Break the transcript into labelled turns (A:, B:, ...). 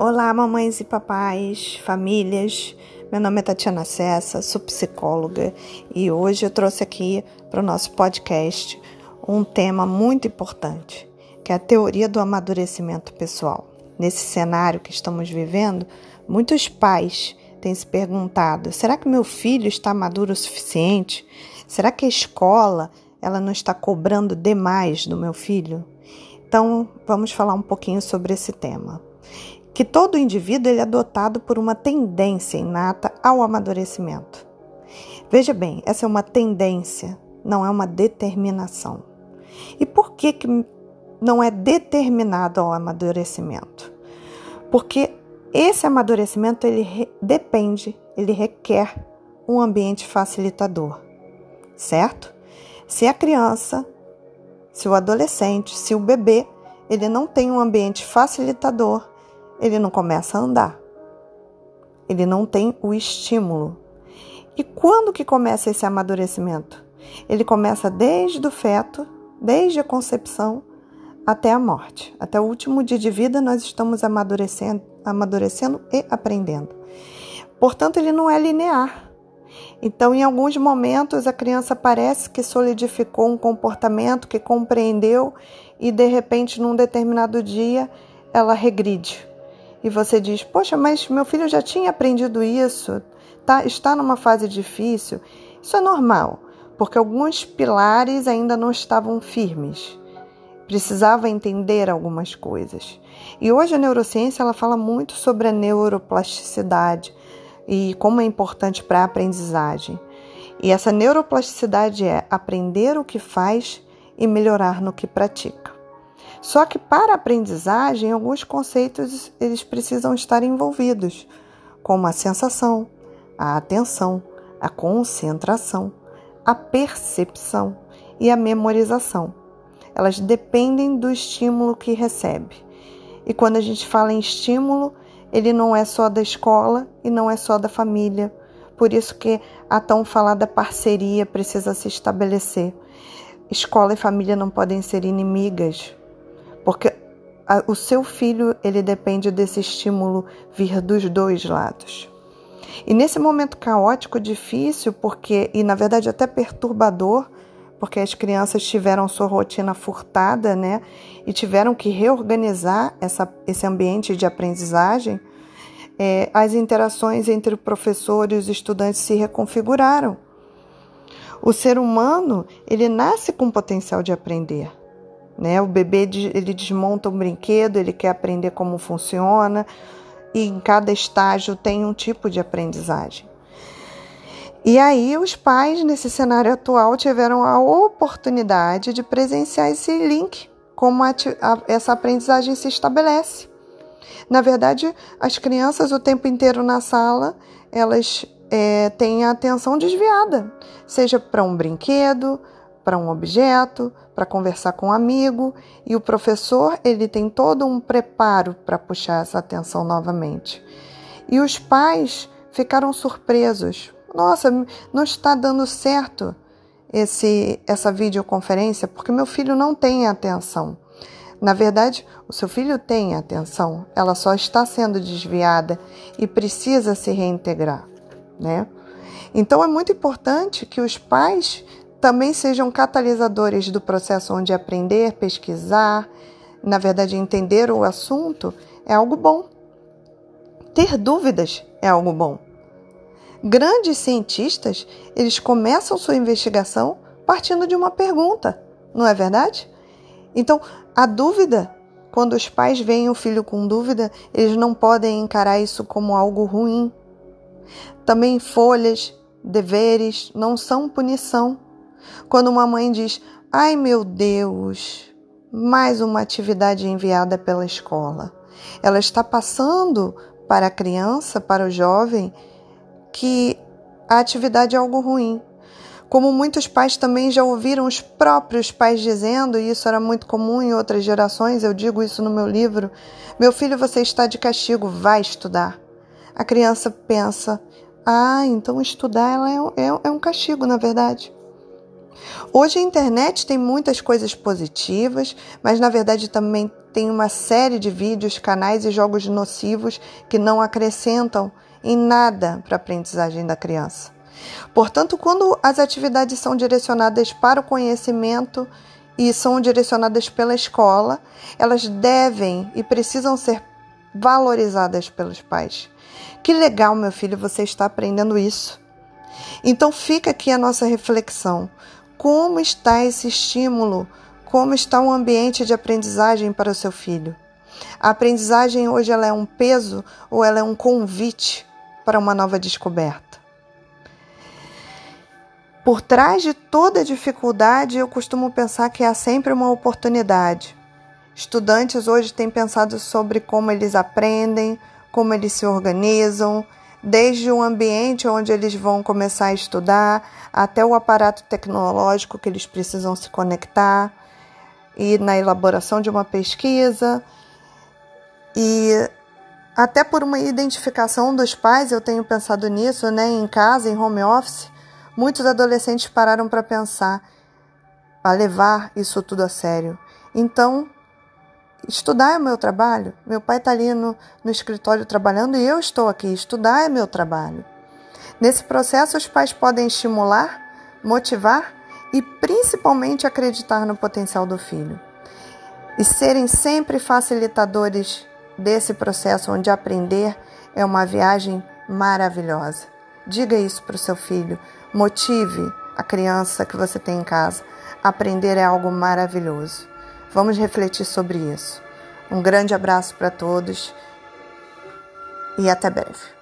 A: Olá, mamães e papais, famílias. Meu nome é Tatiana Cessa, sou psicóloga e hoje eu trouxe aqui para o nosso podcast um tema muito importante, que é a teoria do amadurecimento pessoal. Nesse cenário que estamos vivendo, muitos pais têm se perguntado: será que meu filho está maduro o suficiente? Será que a escola ela não está cobrando demais do meu filho? Então, vamos falar um pouquinho sobre esse tema que todo indivíduo ele é dotado por uma tendência inata ao amadurecimento. Veja bem, essa é uma tendência, não é uma determinação. E por que, que não é determinado ao amadurecimento? Porque esse amadurecimento ele depende, ele requer um ambiente facilitador, certo? Se a criança, se o adolescente, se o bebê, ele não tem um ambiente facilitador, ele não começa a andar. Ele não tem o estímulo. E quando que começa esse amadurecimento? Ele começa desde o feto, desde a concepção até a morte. Até o último dia de vida nós estamos amadurecendo, amadurecendo e aprendendo. Portanto, ele não é linear. Então, em alguns momentos, a criança parece que solidificou um comportamento que compreendeu e, de repente, num determinado dia, ela regride e você diz: Poxa, mas meu filho já tinha aprendido isso, tá, está numa fase difícil. Isso é normal, porque alguns pilares ainda não estavam firmes. Precisava entender algumas coisas. E hoje a neurociência ela fala muito sobre a neuroplasticidade e como é importante para a aprendizagem. E essa neuroplasticidade é aprender o que faz e melhorar no que pratica. Só que para a aprendizagem, alguns conceitos eles precisam estar envolvidos, como a sensação, a atenção, a concentração, a percepção e a memorização. Elas dependem do estímulo que recebe. E quando a gente fala em estímulo, ele não é só da escola e não é só da família. Por isso que a tão falada parceria precisa se estabelecer. Escola e família não podem ser inimigas, o seu filho ele depende desse estímulo vir dos dois lados. E nesse momento caótico, difícil, porque e na verdade até perturbador, porque as crianças tiveram sua rotina furtada, né, e tiveram que reorganizar essa, esse ambiente de aprendizagem, é, as interações entre o professor e os estudantes se reconfiguraram. O ser humano ele nasce com potencial de aprender. Né? O bebê ele desmonta um brinquedo, ele quer aprender como funciona, e em cada estágio tem um tipo de aprendizagem. E aí os pais nesse cenário atual tiveram a oportunidade de presenciar esse link, como a, a, essa aprendizagem se estabelece. Na verdade, as crianças o tempo inteiro na sala, elas é, têm a atenção desviada, seja para um brinquedo, para um objeto, para conversar com um amigo, e o professor ele tem todo um preparo para puxar essa atenção novamente. E os pais ficaram surpresos. Nossa, não está dando certo esse essa videoconferência porque meu filho não tem atenção. Na verdade, o seu filho tem atenção, ela só está sendo desviada e precisa se reintegrar, né? Então é muito importante que os pais também sejam catalisadores do processo onde aprender, pesquisar, na verdade entender o assunto é algo bom. Ter dúvidas é algo bom. Grandes cientistas, eles começam sua investigação partindo de uma pergunta, não é verdade? Então, a dúvida, quando os pais veem o filho com dúvida, eles não podem encarar isso como algo ruim. Também folhas, deveres não são punição quando uma mãe diz: Ai meu Deus, mais uma atividade enviada pela escola. Ela está passando para a criança, para o jovem, que a atividade é algo ruim. Como muitos pais também já ouviram os próprios pais dizendo, e isso era muito comum em outras gerações, eu digo isso no meu livro: Meu filho, você está de castigo, vai estudar. A criança pensa: Ah, então estudar é, é, é um castigo, na verdade. Hoje a internet tem muitas coisas positivas, mas na verdade também tem uma série de vídeos, canais e jogos nocivos que não acrescentam em nada para a aprendizagem da criança. Portanto, quando as atividades são direcionadas para o conhecimento e são direcionadas pela escola, elas devem e precisam ser valorizadas pelos pais. Que legal, meu filho, você está aprendendo isso. Então fica aqui a nossa reflexão. Como está esse estímulo? Como está o ambiente de aprendizagem para o seu filho? A aprendizagem hoje ela é um peso ou ela é um convite para uma nova descoberta? Por trás de toda dificuldade, eu costumo pensar que há sempre uma oportunidade. Estudantes hoje têm pensado sobre como eles aprendem, como eles se organizam, desde o ambiente onde eles vão começar a estudar, até o aparato tecnológico que eles precisam se conectar, e na elaboração de uma pesquisa, e até por uma identificação dos pais, eu tenho pensado nisso, né, em casa, em home office, muitos adolescentes pararam para pensar, a levar isso tudo a sério. Então, Estudar é o meu trabalho. Meu pai está ali no, no escritório trabalhando e eu estou aqui. Estudar é meu trabalho. Nesse processo, os pais podem estimular, motivar e principalmente acreditar no potencial do filho. E serem sempre facilitadores desse processo onde aprender é uma viagem maravilhosa. Diga isso para o seu filho. Motive a criança que você tem em casa. Aprender é algo maravilhoso. Vamos refletir sobre isso. Um grande abraço para todos e até breve.